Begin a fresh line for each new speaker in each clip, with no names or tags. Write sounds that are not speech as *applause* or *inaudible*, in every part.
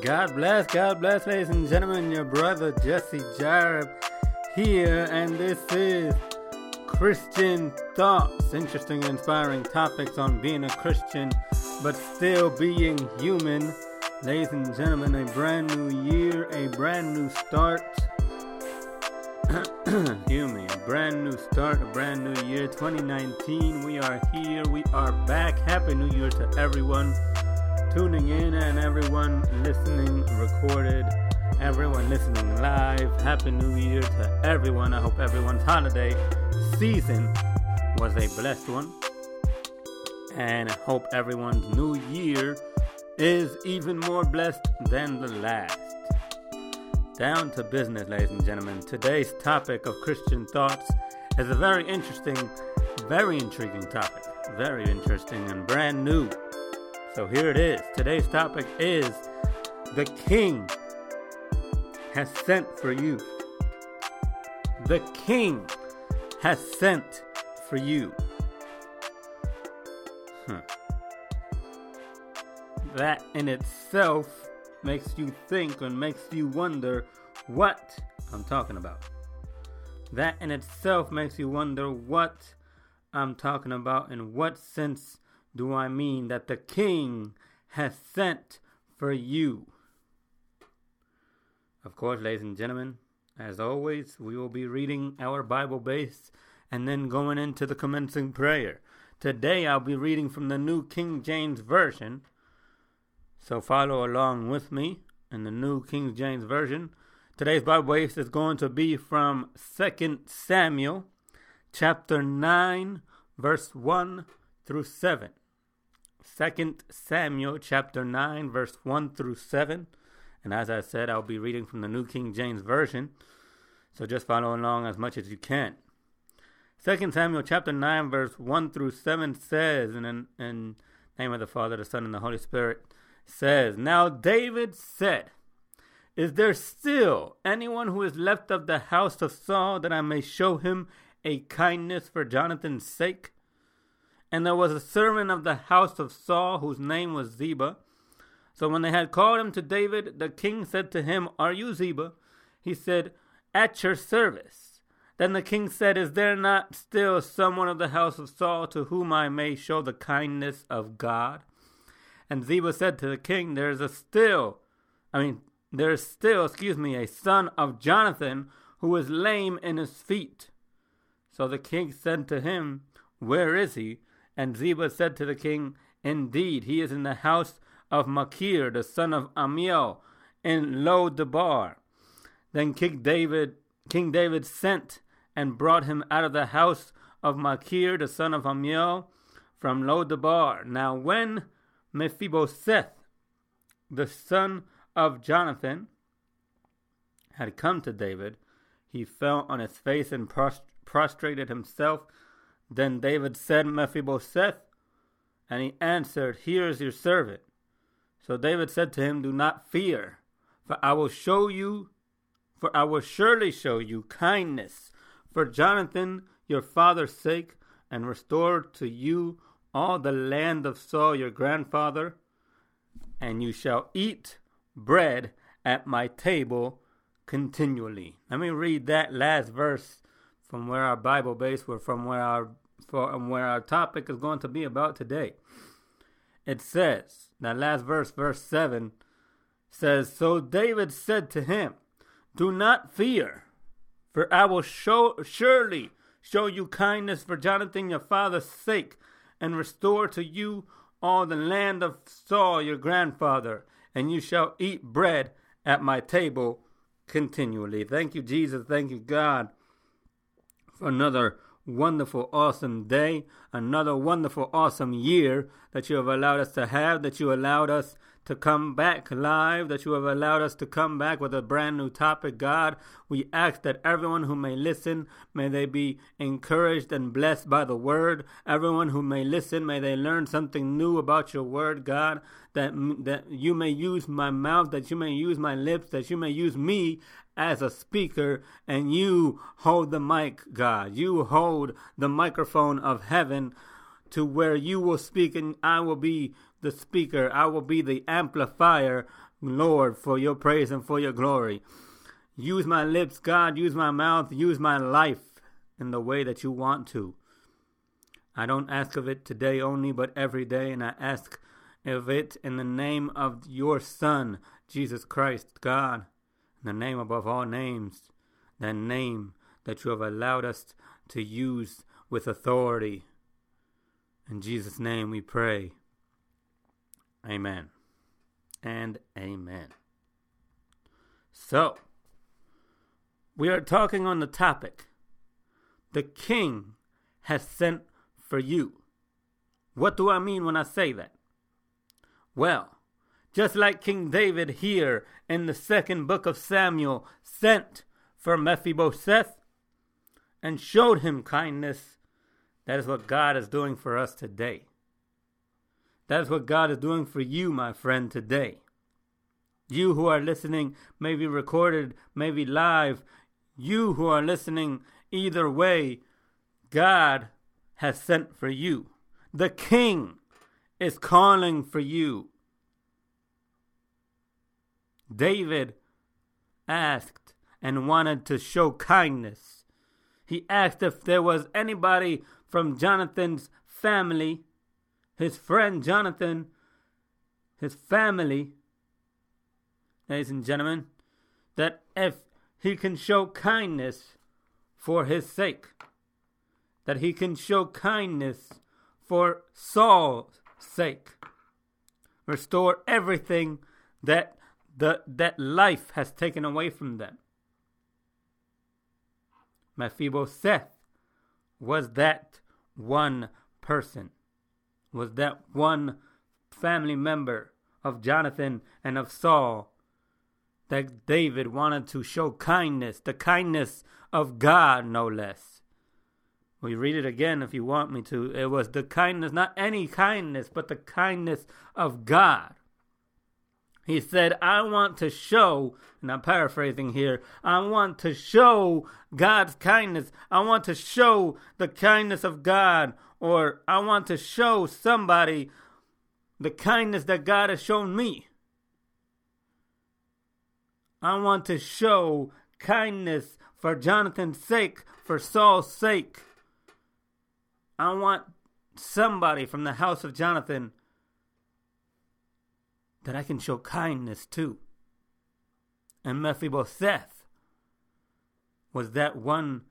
God bless, God bless, ladies and gentlemen. Your brother Jesse Jareb here, and this is Christian Thoughts. Interesting, inspiring topics on being a Christian, but still being human. Ladies and gentlemen, a brand new year, a brand new start. *coughs* Excuse me, a brand new start, a brand new year, 2019. We are here, we are back. Happy New Year to everyone tuning in and everyone listening recorded, everyone listening live. Happy New Year to everyone. I hope everyone's holiday season was a blessed one. And I hope everyone's new year is even more blessed than the last. Down to business, ladies and gentlemen. Today's topic of Christian thoughts is a very interesting, very intriguing topic. Very interesting and brand new. So here it is. Today's topic is The King has sent for you. The King has sent for you. Hmm. That in itself makes you think and makes you wonder what I'm talking about. That in itself makes you wonder what I'm talking about in what sense do I mean that the king has sent for you? Of course, ladies and gentlemen, as always, we will be reading our Bible base and then going into the commencing prayer. Today I'll be reading from the New King James Version. So follow along with me in the New King James Version. Today's Bible base is going to be from 2 Samuel chapter 9 verse 1 through 7. 2 Samuel chapter 9 verse 1 through 7. And as I said, I'll be reading from the New King James Version. So just follow along as much as you can. 2 Samuel chapter 9 verse 1 through 7 says, in the in name of the Father, the Son, and the Holy Spirit, says, Now David said, Is there still anyone who is left of the house of Saul that I may show him a kindness for Jonathan's sake? And there was a servant of the house of Saul whose name was Ziba. So when they had called him to David, the king said to him, Are you Ziba? He said, At your service. Then the king said, Is there not still someone of the house of Saul to whom I may show the kindness of God? And Ziba said to the king, There is a still, I mean, there is still, excuse me, a son of Jonathan who is lame in his feet. So the king said to him, Where is he? And Ziba said to the king, Indeed, he is in the house of Machir, the son of Ammiel, in Lo Debar. Then King David, King David sent and brought him out of the house of Machir, the son of Ammiel, from Lo Debar. Now when Mephibosheth, the son of Jonathan, had come to David, he fell on his face and prostrated himself then David said, Mephibosheth, and he answered, Here is your servant. So David said to him, Do not fear, for I will show you, for I will surely show you kindness for Jonathan your father's sake, and restore to you all the land of Saul your grandfather, and you shall eat bread at my table continually. Let me read that last verse from where our Bible base, were from where our for where our topic is going to be about today. It says, that last verse, verse 7, says, So David said to him, Do not fear, for I will show, surely show you kindness for Jonathan your father's sake, and restore to you all the land of Saul your grandfather, and you shall eat bread at my table continually. Thank you, Jesus. Thank you, God, for another wonderful, awesome day, another wonderful, awesome year that you have allowed us to have, that you allowed us to come back live, that you have allowed us to come back with a brand new topic, God. We ask that everyone who may listen, may they be encouraged and blessed by the word. Everyone who may listen, may they learn something new about your word, God. That, that you may use my mouth, that you may use my lips, that you may use me as a speaker and you hold the mic, God. You hold the microphone of heaven to where you will speak and I will be the speaker. I will be the amplifier, Lord, for your praise and for your glory. Use my lips, God. Use my mouth. Use my life in the way that you want to. I don't ask of it today only, but every day, and I ask of it in the name of your Son, Jesus Christ, God, the name above all names, that name that you have allowed us to use with authority. In Jesus' name we pray. Amen. And amen. So, we are talking on the topic the king has sent for you. What do I mean when I say that? Well, just like King David here in the second book of Samuel sent for Mephibosheth and showed him kindness, that is what God is doing for us today. That is what God is doing for you, my friend, today. You who are listening, maybe recorded, maybe live, you who are listening either way, God has sent for you. The King is calling for you. David asked and wanted to show kindness. He asked if there was anybody from Jonathan's family, his friend Jonathan, his family, ladies and gentlemen, that if he can show kindness for his sake, that he can show kindness for Saul's sake. Restore everything that the, that life has taken away from them. Mephibosheth was that one person, was that one family member of Jonathan and of Saul that David wanted to show kindness, the kindness of God, no less. We read it again if you want me to. It was the kindness, not any kindness, but the kindness of God. He said, I want to show, and I'm paraphrasing here, I want to show God's kindness. I want to show the kindness of God, or I want to show somebody the kindness that God has shown me. I want to show kindness for Jonathan's sake, for Saul's sake. I want somebody from the house of Jonathan that I can show kindness to. And Mephibosheth was that one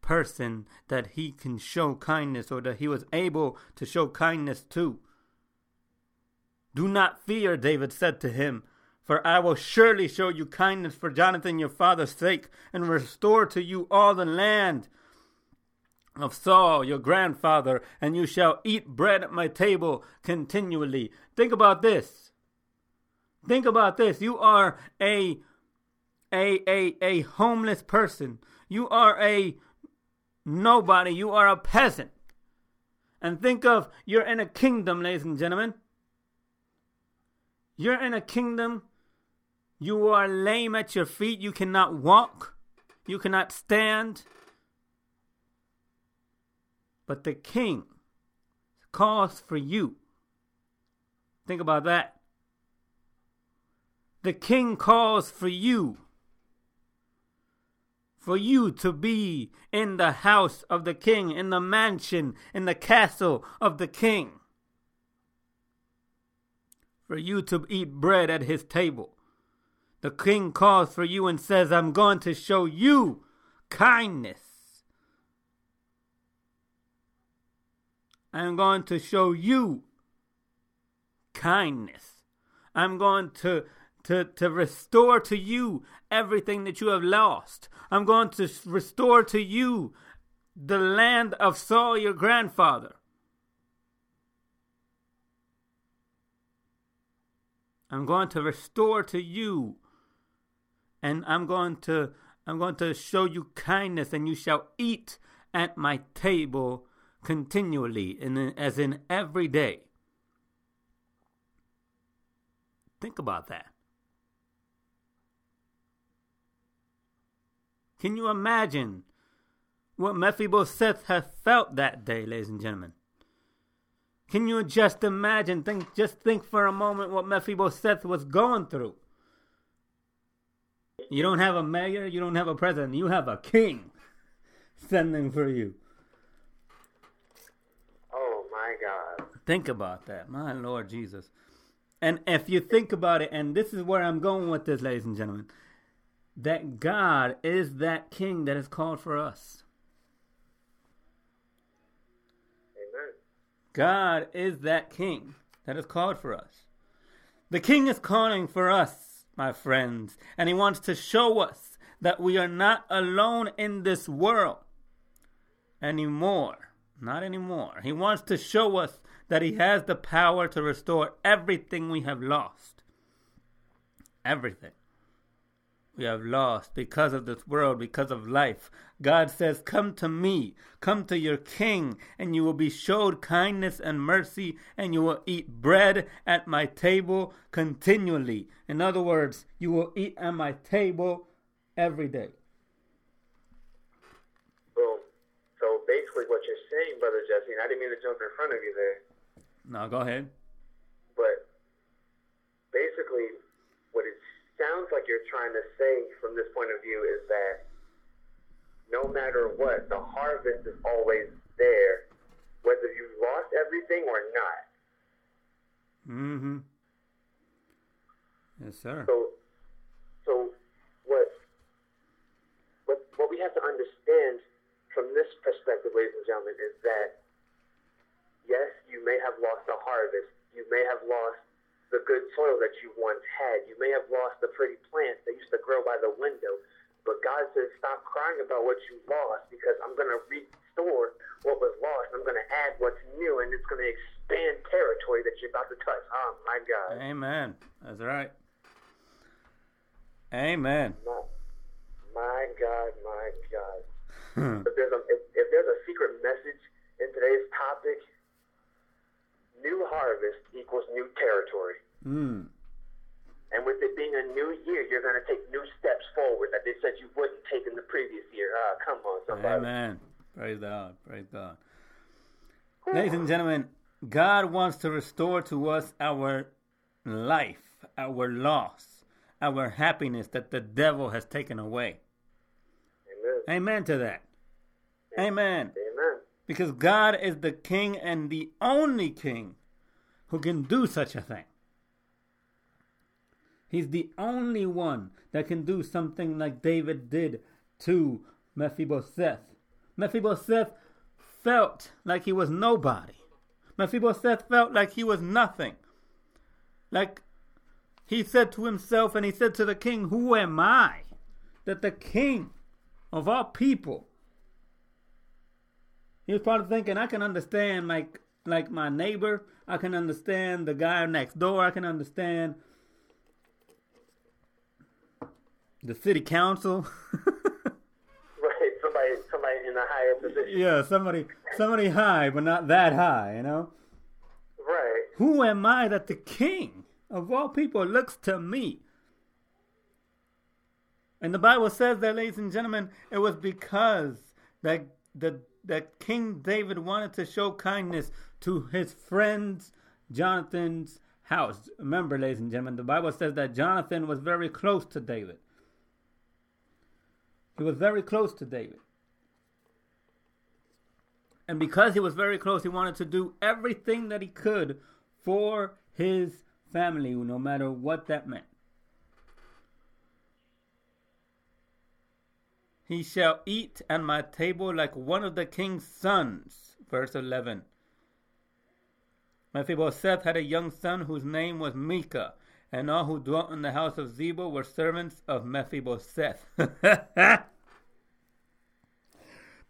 person that he can show kindness or that he was able to show kindness to. Do not fear, David said to him, for I will surely show you kindness for Jonathan your father's sake, and restore to you all the land of Saul, your grandfather, and you shall eat bread at my table continually. Think about this. Think about this. You are a a a a homeless person. You are a nobody. You are a peasant. And think of you're in a kingdom, ladies and gentlemen. You're in a kingdom. You are lame at your feet. You cannot walk. You cannot stand. But the king calls for you. Think about that. The king calls for you. For you to be in the house of the king, in the mansion, in the castle of the king. For you to eat bread at his table. The king calls for you and says, I'm going to show you kindness. I'm going to show you kindness. I'm going to, to, to restore to you everything that you have lost. I'm going to restore to you the land of Saul, your grandfather. I'm going to restore to you and I'm going to I'm going to show you kindness and you shall eat at my table continually, in, as in every day. Think about that. Can you imagine what Mephibosheth had felt that day, ladies and gentlemen? Can you just imagine? Think, just think for a moment what Mephibosheth was going through. You don't have a mayor, you don't have a president, you have a king *laughs* sending for you.
Oh my God.
Think about that, my Lord Jesus. And if you think about it, and this is where I'm going with this, ladies and gentlemen, that God is that king that is called for us.
Amen.
God is that king that is called for us. The king is calling for us, my friends, and he wants to show us that we are not alone in this world anymore. Not anymore. He wants to show us that he has the power to restore everything we have lost. Everything we have lost because of this world, because of life. God says, Come to me, come to your King, and you will be showed kindness and mercy, and you will eat bread at my table continually. In other words, you will eat at my table every day.
Boom. So basically, what you're saying, Brother Jesse, and I didn't mean to jump in front of you there,
No, go ahead.
but basically, what it sounds like you're trying to say from this point of view is that no matter what, the harvest is always there, whether you've lost everything or not.
Mm hmm. Yes, sir.
So, so what, what, what we have to understand from this perspective, ladies and gentlemen, is that yes, you may have lost the harvest, you may have lost the good soil that you once had, you may have lost the pretty plants that used to grow by the window, but God says, stop crying about what you lost because I'm going to restore what was lost. I'm going to add what's new, and it's going to expand territory that you're about to touch. Oh my God!
Amen. That's right. Amen.
My, my God, my God. *laughs* If there's a if, if there's a secret message in today's topic, new harvest equals new territory.
Mm.
And with it being a new year, you're going to take new steps forward that they said you wouldn't take in the previous year. Ah, come on, somebody.
Amen. Praise God. Praise God. Ladies and gentlemen, God wants to restore to us our life, our loss, our happiness that the devil has taken away.
Amen.
Amen to that. Amen.
Amen.
Because God is the king and the only king who can do such a thing. He's the only one that can do something like David did to Mephibosheth. Mephibosheth felt like he was nobody. Mephibosheth felt like he was nothing. Like he said to himself and he said to the king, Who am I? That the king of all people. He was probably thinking, I can understand like like my neighbor, I can understand the guy next door, I can understand the city council. *laughs*
Right. Somebody, somebody in a higher position.
yeah, somebody somebody high, but not that high, you know?
Right.
Who am I that the king of all people looks to me? And the Bible says that, ladies and gentlemen, it was because that the that King David wanted to show kindness to his friends Jonathan's house. Remember, ladies and gentlemen, the Bible says that Jonathan was very close to David. He was very close to David. And because he was very close, he wanted to do everything that he could for his family, no matter what that meant. He shall eat at my table like one of the king's sons. Verse 11. Mephibosheth had a young son whose name was Micah, and all who dwelt in the house of Ziba were servants of Mephibosheth. *laughs*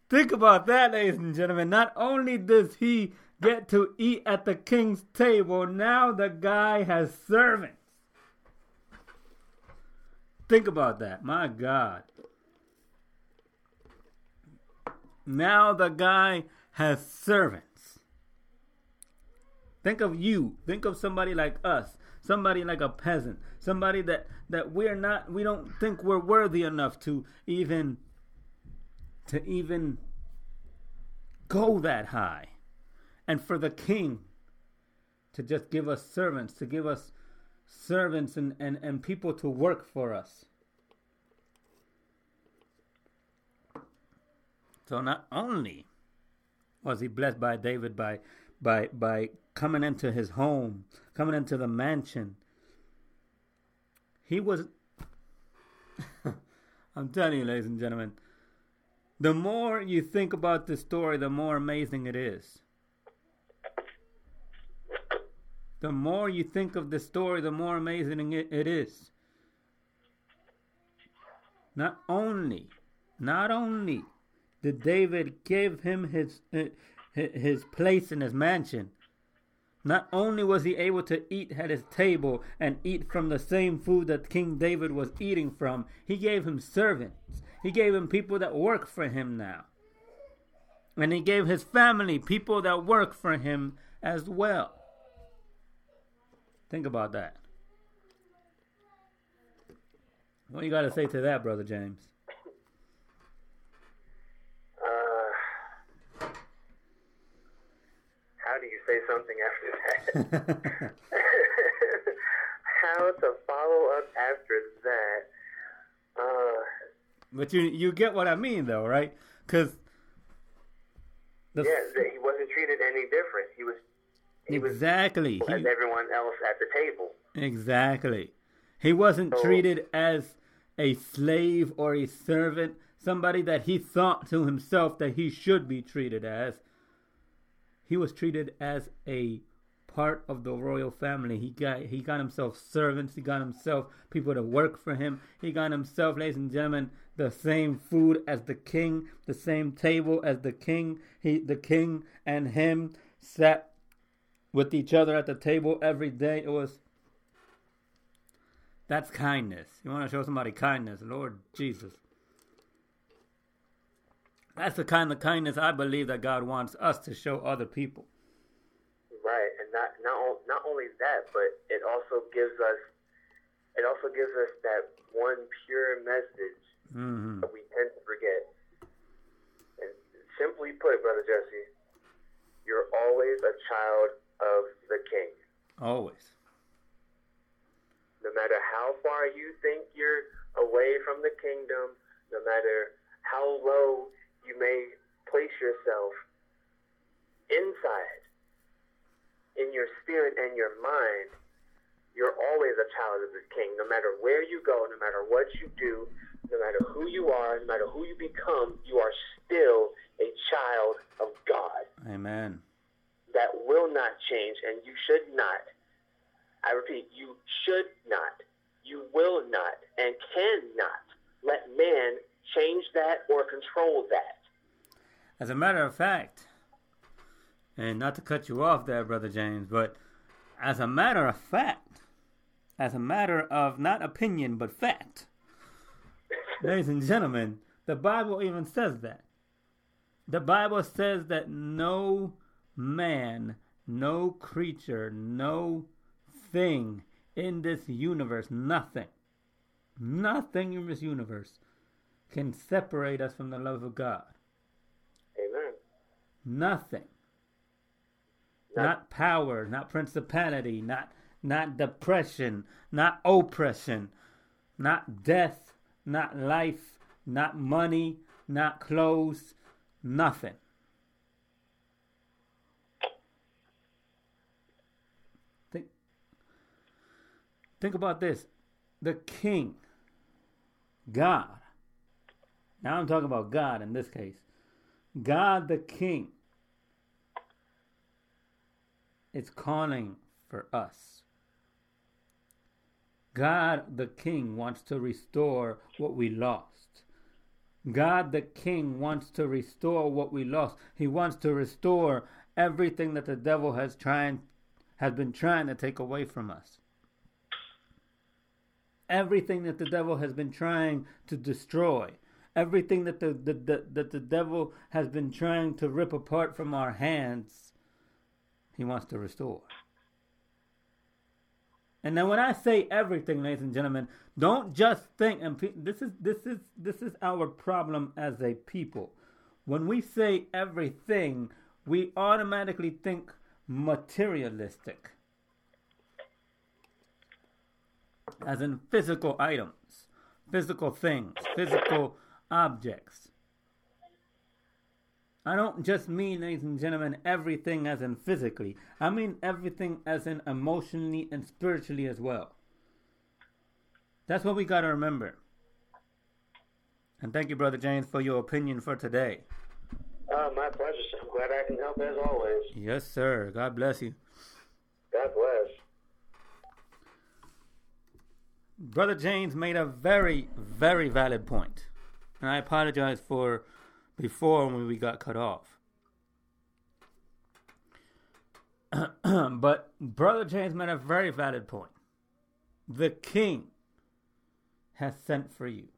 Think about that, ladies and gentlemen. Not only does he get to eat at the king's table, now the guy has servants. Think about that. My God. Now the guy has servants. Think of you. Think of somebody like us. Somebody like a peasant. Somebody that, that we're not we don't think we're worthy enough to even to even go that high. And for the king to just give us servants, to give us servants and, and, and people to work for us. So not only was he blessed by David by by by coming into his home, coming into the mansion, he was *laughs* I'm telling you, ladies and gentlemen, the more you think about this story, the more amazing it is. The more you think of the story, the more amazing it, it is. Not only, not only did David give him his uh, his place in his mansion, not only was he able to eat at his table and eat from the same food that King David was eating from, he gave him servants. He gave him people that work for him now. And he gave his family people that work for him as well. Think about that. What you got to say to that, Brother James?
Say something after that. *laughs* *laughs* How to follow up after that? Uh,
but you you get what I mean, though, right? Because
yeah, he wasn't treated any different. He was he
exactly
was, as everyone else at the table.
Exactly, he wasn't so, treated as a slave or a servant, somebody that he thought to himself that he should be treated as. He was treated as a part of the royal family. He got he got himself servants. He got himself people to work for him. He got himself, ladies and gentlemen, the same food as the king, the same table as the king. He the king and him sat with each other at the table every day. It was that's kindness. You want to show somebody kindness, Lord Jesus. That's the kind of kindness I believe that God wants us to show other people.
Right, and not not not only that, but it also gives us it also gives us that one pure message mm-hmm. that we tend to forget. And simply put, brother Jesse, you're always a child of the King.
Always.
No matter how far you think you're away from the kingdom, no matter how low you may place yourself inside in your spirit and your mind, you're always a child of the king. No matter where you go, no matter what you do, no matter who you are, no matter who you become, you are still a child of God.
Amen.
That will not change, and you should not. I repeat, you should not, you will not, and cannot let man change that or control that.
As a matter of fact, and not to cut you off there, Brother James, but as a matter of fact, as a matter of not opinion but fact, ladies and gentlemen, the Bible even says that. The Bible says that no man, no creature, no thing in this universe, nothing, nothing in this universe can separate us from the love of God. Nothing. Not, not power, not principality, not not depression, not oppression, not death, not life, not money, not clothes, nothing. Think, think about this. The king, God, now I'm talking about God in this case. God the King is calling for us. God the King wants to restore what we lost. God the King wants to restore what we lost. He wants to restore everything that the devil has trying has been trying to take away from us. Everything that the devil has been trying to destroy everything that the, the, the, that the devil has been trying to rip apart from our hands, he wants to restore. And now, when I say everything, ladies and gentlemen, don't just think. And this is this is this is our problem as a people. When we say everything, we automatically think materialistic, as in physical items, physical things, physical objects. I don't just mean, ladies and gentlemen, everything as in physically. I mean everything as in emotionally and spiritually as well. That's what we got to remember. And thank you, Brother James, for your opinion for today.
Uh, my pleasure. sir. I'm glad I can help as always.
Yes, sir. God bless you.
God bless.
Brother James made a very, very valid point. And I apologize for before when we got cut off. *clears throat* but Brother James made a very valid point. The king has sent for you.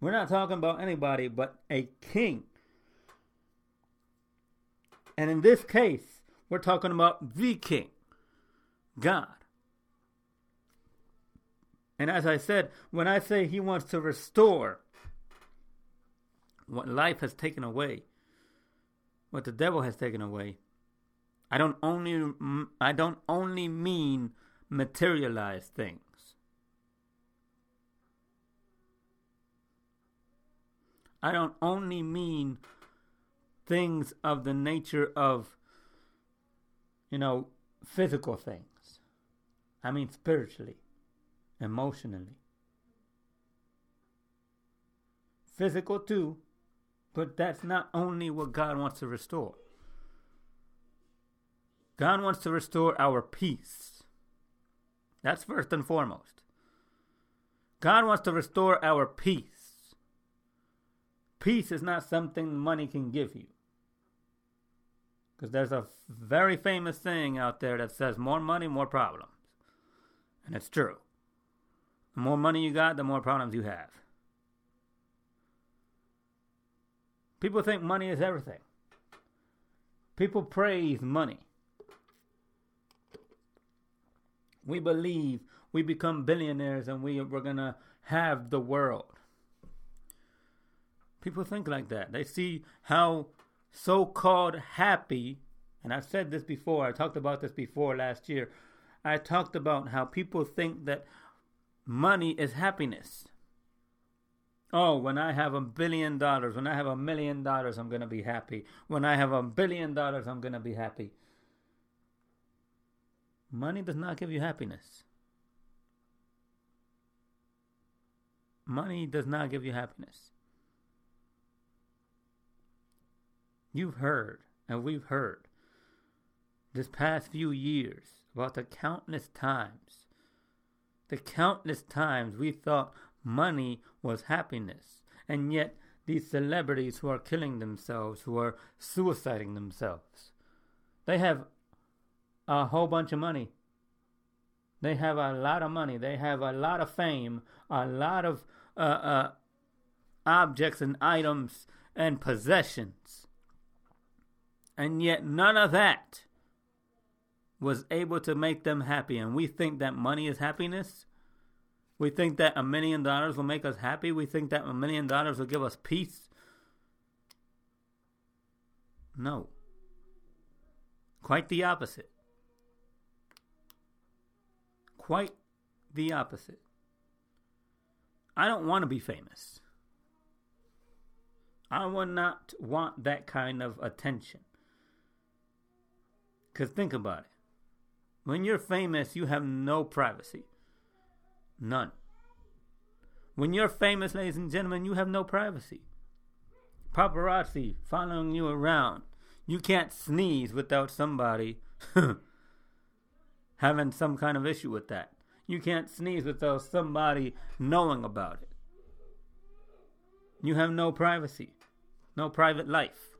We're not talking about anybody but a king. And in this case, we're talking about the king, God. And as I said, when I say he wants to restore what life has taken away, what the devil has taken away, I don't only I don't only mean materialized things. I don't only mean things of the nature of you know physical things. I mean spiritually, emotionally. Physical too, but that's not only what God wants to restore. God wants to restore our peace. That's first and foremost. God wants to restore our peace. Peace is not something money can give you. Because there's a very famous saying out there that says more money, more problems. And it's true. The more money you got, the more problems you have. People think money is everything. People praise money. We believe we become billionaires and we, we're going to have the world. People think like that. They see how so called happy, and I've said this before, I talked about this before last year. I talked about how people think that money is happiness. Oh, when I have a billion dollars, when I have a million dollars, I'm going to be happy. When I have a billion dollars, I'm going to be happy. Money does not give you happiness. Money does not give you happiness. You've heard, and we've heard, this past few years about the countless times, the countless times we thought money was happiness. And yet, these celebrities who are killing themselves, who are suiciding themselves, they have a whole bunch of money. They have a lot of money. They have a lot of fame, a lot of uh, uh, objects and items and possessions. And yet, none of that was able to make them happy. And we think that money is happiness. We think that a million dollars will make us happy. We think that a million dollars will give us peace. No. Quite the opposite. Quite the opposite. I don't want to be famous. I would not want that kind of attention. Because think about it. When you're famous, you have no privacy. None. When you're famous, ladies and gentlemen, you have no privacy. Paparazzi following you around. You can't sneeze without somebody *laughs* having some kind of issue with that. You can't sneeze without somebody knowing about it. You have no privacy, no private life.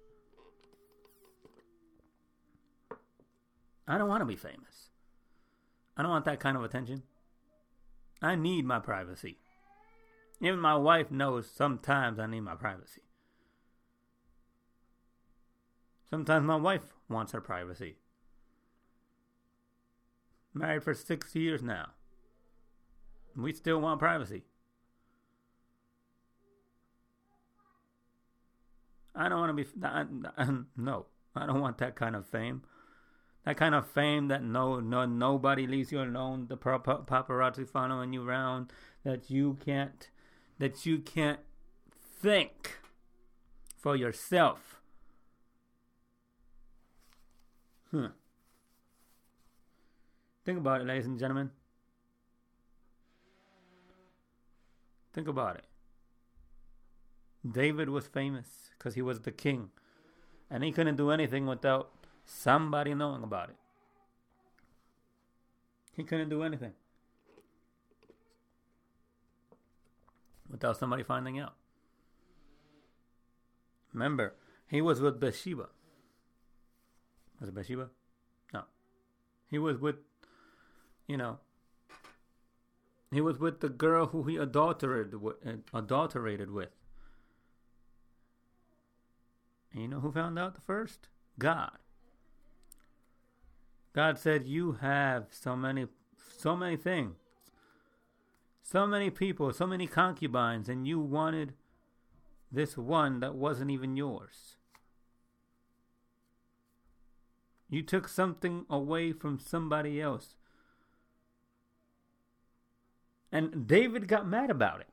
I don't want to be famous. I don't want that kind of attention. I need my privacy. Even my wife knows sometimes I need my privacy. Sometimes my wife wants her privacy. Married for six years now. We still want privacy. I don't want to be. I, I, *laughs* no, I don't want that kind of fame. That kind of fame that no, no nobody leaves you alone. The paparazzi following you around. That you can't, that you can't think for yourself. Hmm. Think about it, ladies and gentlemen. Think about it. David was famous because he was the king. And he couldn't do anything without somebody knowing about it. He couldn't do anything without somebody finding out. Remember, he was with Bathsheba. Was it Bathsheba? No. He was with, you know, he was with the girl who he adulterated with, uh, adulterated with. And you know who found out the first? God. God said, "You have so many, so many things, so many people, so many concubines, and you wanted this one that wasn't even yours. You took something away from somebody else." And David got mad about it.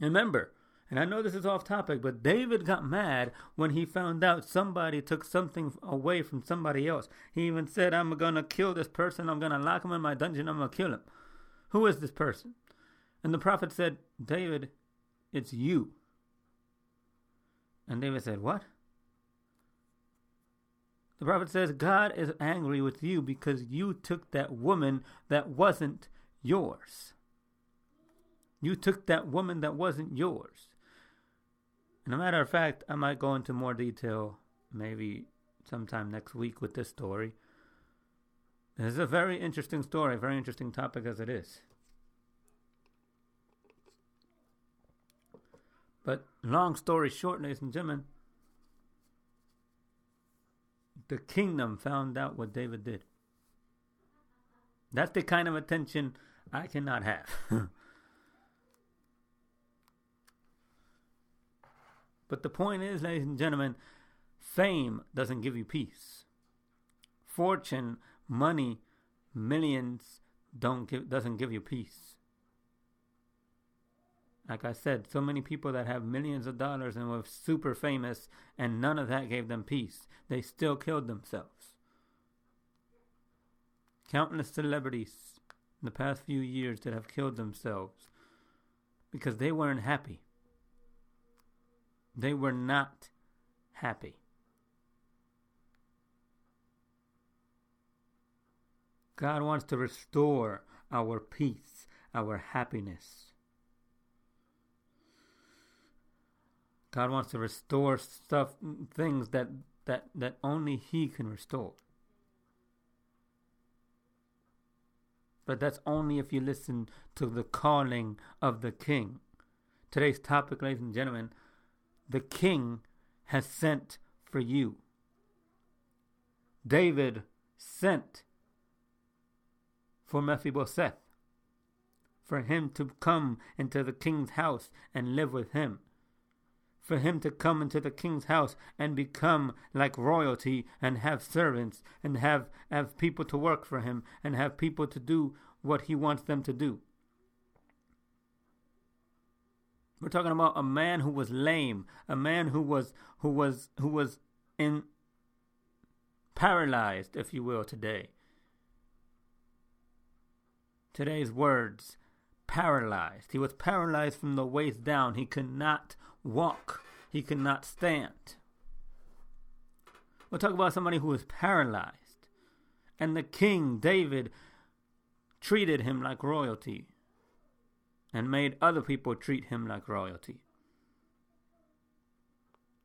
Remember, and I know this is off topic, but David got mad when he found out somebody took something away from somebody else. He even said, I'm going to kill this person. I'm going to lock him in my dungeon. I'm going to kill him. Who is this person? And the prophet said, David, it's you. And David said, What? The prophet says, God is angry with you because you took that woman that wasn't yours. You took that woman that wasn't yours. And a matter of fact, I might go into more detail maybe sometime next week with this story. It's a very interesting story, very interesting topic as it is. But long story short, ladies and gentlemen, the kingdom found out what David did. That's the kind of attention I cannot have. *laughs* but the point is, ladies and gentlemen, fame doesn't give you peace. Fortune, money, millions don't give doesn't give you peace. Like I said, so many people that have millions of dollars and were super famous and none of that gave them peace. They still killed themselves. Countless celebrities in the past few years that have killed themselves because they weren't happy. They were not happy. God wants to restore our peace, our happiness. God wants to restore stuff, things that, that, that only He can restore. But that's only if you listen to the calling of the king. Today's topic, ladies and gentlemen, the king has sent for you. David sent for Mephibosheth, for him to come into the king's house and live with him for him to come into the king's house and become like royalty and have servants and have, have people to work for him and have people to do what he wants them to do. We're talking about a man who was lame, a man who was who was who was in paralyzed, if you will, today. Today's words paralyzed. He was paralyzed from the waist down. He could not walk, he could not stand. We'll talk about somebody who was paralyzed. And the king, David, treated him like royalty and made other people treat him like royalty.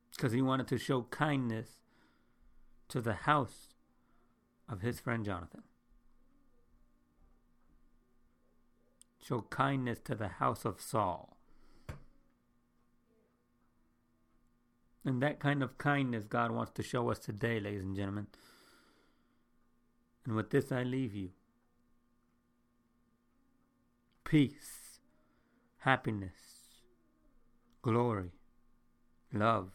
Because he wanted to show kindness to the house of his friend Jonathan. Show kindness to the house of Saul. And that kind of kindness God wants to show us today, ladies and gentlemen. And with this, I leave you peace, happiness, glory, love.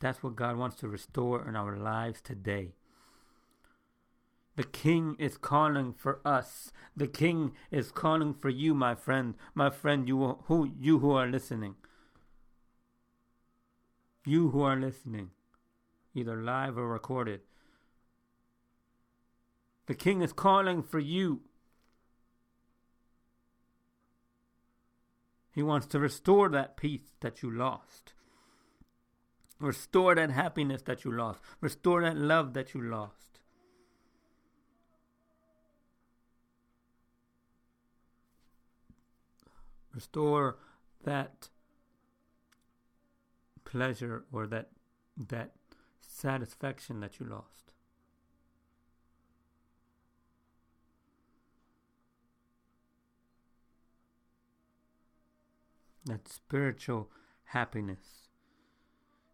That's what God wants to restore in our lives today. The King is calling for us. The King is calling for you, my friend, my friend, you who you who are listening. You who are listening, either live or recorded. The King is calling for you. He wants to restore that peace that you lost. Restore that happiness that you lost. Restore that love that you lost. Restore that pleasure or that that satisfaction that you lost. That spiritual happiness.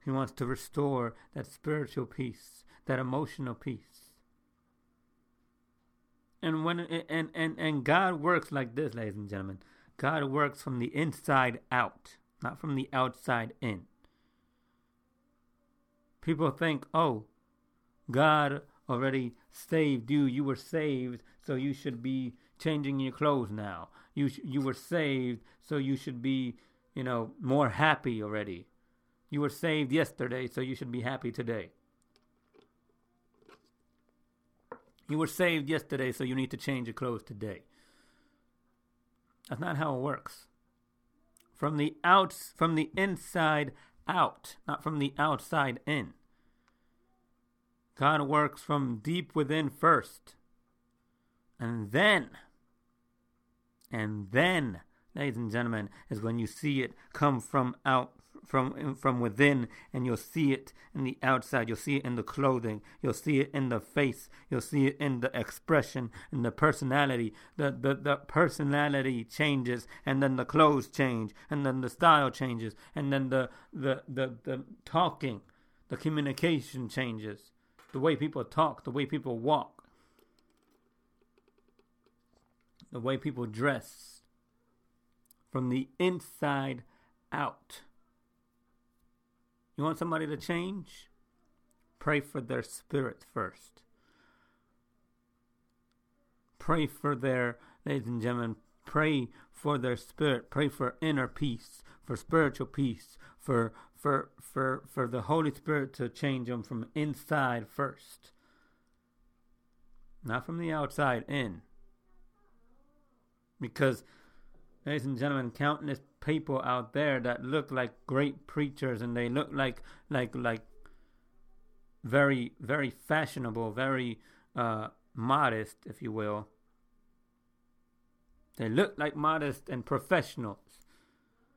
He wants to restore that spiritual peace, that emotional peace. And when and and and God works like this, ladies and gentlemen. God works from the inside out, not from the outside in. People think, "Oh, God already saved you. You were saved, so you should be changing your clothes now. You you were saved, so you should be, you know, more happy already. You were saved yesterday, so you should be happy today. You were saved yesterday, so you need to change your clothes today. That's not how it works. From the outs from the inside out, not from the outside in. God works from deep within first. And then and then, ladies and gentlemen, is when you see it come from out from from within and you'll see it in the outside. You'll see it in the clothing. You'll see it in the face. You'll see it in the expression and the personality. The, the the personality changes and then the clothes change and then the style changes and then the the the, the talking the communication changes. The way people talk the way people walk the way people dress from the inside out you want somebody to change? Pray for their spirit first. Pray for their, ladies and gentlemen, pray for their spirit. Pray for inner peace, for spiritual peace, for for for for the Holy Spirit to change them from inside first. Not from the outside in. Because ladies and gentlemen, countless people out there that look like great preachers and they look like like like very very fashionable, very uh, modest, if you will. They look like modest and professionals,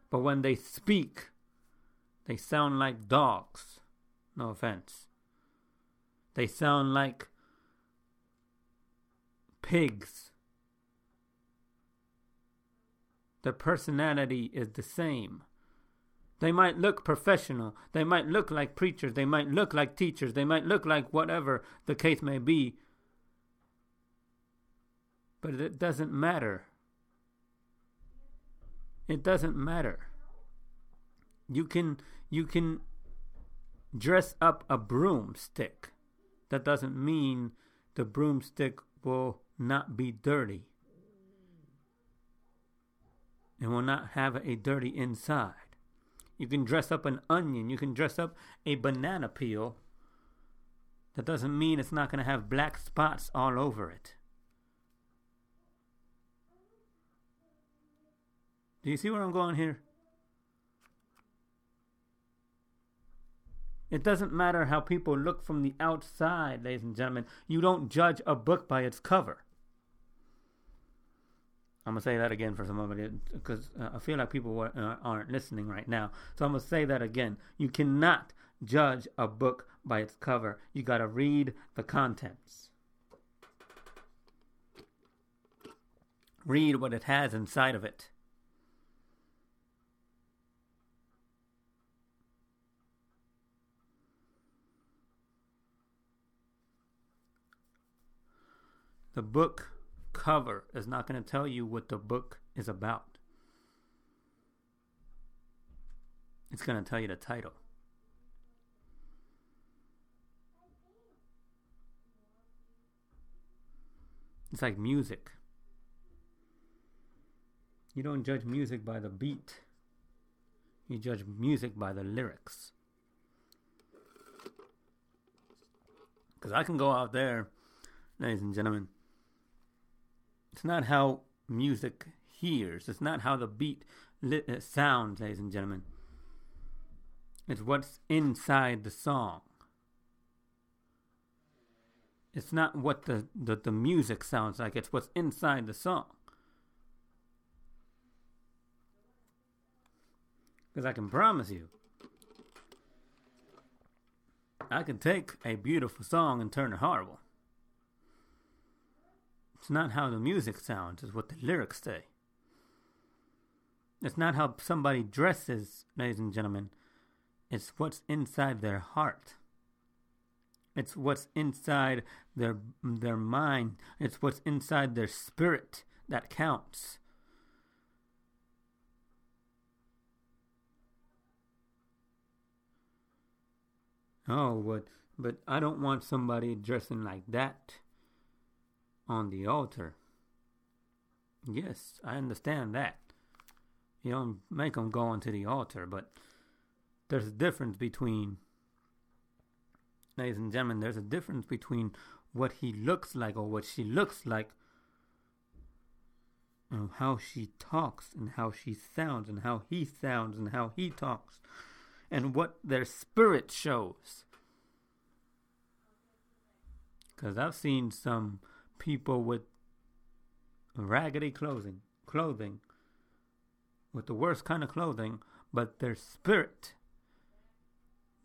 but when they speak, they sound like dogs. No offense. They sound like pigs their personality is the same. They might look professional. They might look like preachers. They might look like teachers. They might look like whatever the case may be. But it doesn't matter. It doesn't matter. You can you can dress up a broomstick. That doesn't mean the broomstick will not be dirty and will not have a dirty inside. You can dress up an onion, you can dress up a banana peel. That doesn't mean it's not going to have black spots all over it. Do you see where I'm going here? It doesn't matter how people look from the outside, ladies and gentlemen. You don't judge a book by its cover. I'm gonna say that again for some of it because uh, I feel like people uh, aren't listening right now. So I'm gonna say that again. You cannot judge a book by its cover. You gotta read the contents. Read what it has inside of it. The book cover is not going to tell you what the book is about. It's going to tell you the title. It's like music. You don't judge music by the beat, you judge music by the lyrics. Because I can go out there, ladies and gentlemen, it's not how music hears. It's not how the beat li- uh, sounds, ladies and gentlemen. It's what's inside the song. It's not what the, the, the music sounds like, it's what's inside the song. Because I can promise you, I can take a beautiful song and turn it horrible. It's not how the music sounds, it's what the lyrics say. It's not how somebody dresses, ladies and gentlemen. It's what's inside their heart. It's what's inside their their mind. It's what's inside their spirit that counts. Oh, but but I don't want somebody dressing like that on the altar. Yes, I understand that. You don't make them go onto the altar, but there's a difference between, ladies and gentlemen, there's a difference between what he looks like or what she looks like and how she talks and how she sounds and how he sounds and how he talks and what their spirit shows. Because I've seen some people with raggedy clothing, clothing, with the worst kind of clothing, but their spirit,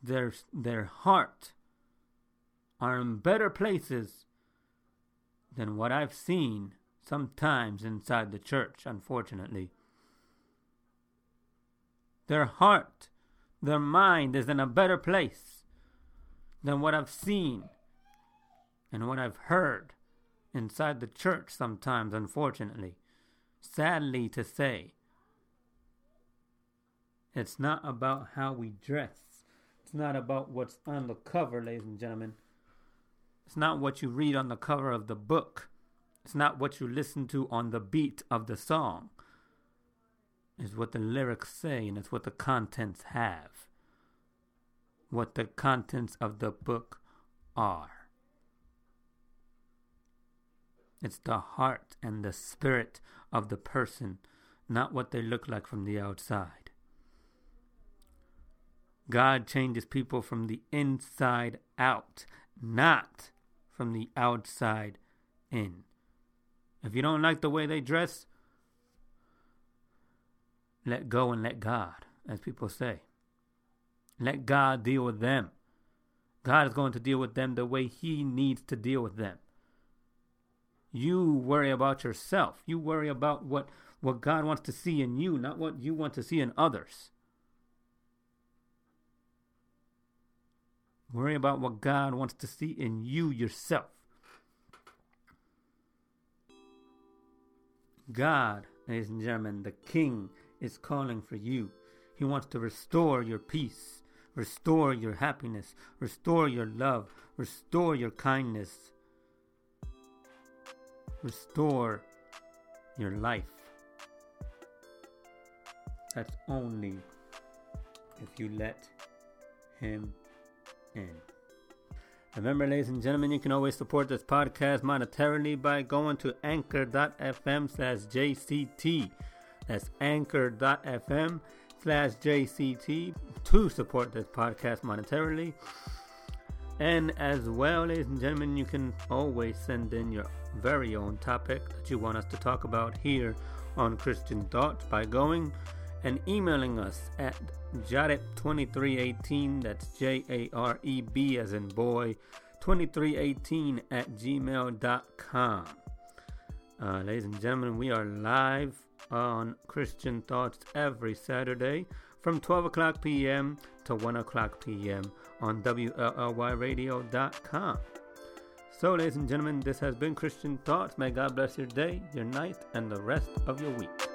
their their heart, are in better places than what I've seen sometimes inside the church. Unfortunately, their heart, their mind is in a better place than what I've seen and what I've heard inside the church sometimes, unfortunately. Sadly to say, it's not about how we dress. It's not about what's on the cover, ladies and gentlemen. It's not what you read on the cover of the book. It's not what you listen to on the beat of the song. It's what the lyrics say and it's what the contents have. What the contents of the book are. It's the heart and the spirit of the person, not what they look like from the outside. God changes people from the inside out, not from the outside in. If you don't like the way they dress, let go and let God, as people say. Let God deal with them. God is going to deal with them the way He needs to deal with them. You worry about yourself. You worry about what, what God wants to see in you, not what you want to see in others. Worry about what God wants to see in you yourself. God, ladies and gentlemen, the King is calling for you. He wants to restore your peace, restore your happiness, restore your love, restore your kindness, restore your life. That's only if you let Him in. Remember, ladies and gentlemen, you can always support this podcast monetarily by going to anchor.fm slash JCT. That's anchor.fm slash JCT to support this podcast monetarily. And as well, ladies and gentlemen, you can always send in your very own topic that you want us to talk about here on Christian Thoughts by going and emailing us at jareb2318, that's J A R E B as in boy, 2318 at gmail.com. Uh, ladies and gentlemen, we are live on Christian Thoughts every Saturday from 12 o'clock p.m. to 1 o'clock p.m. on WLLYradio.com. So, ladies and gentlemen, this has been Christian Thoughts. May God bless your day, your night, and the rest of your week.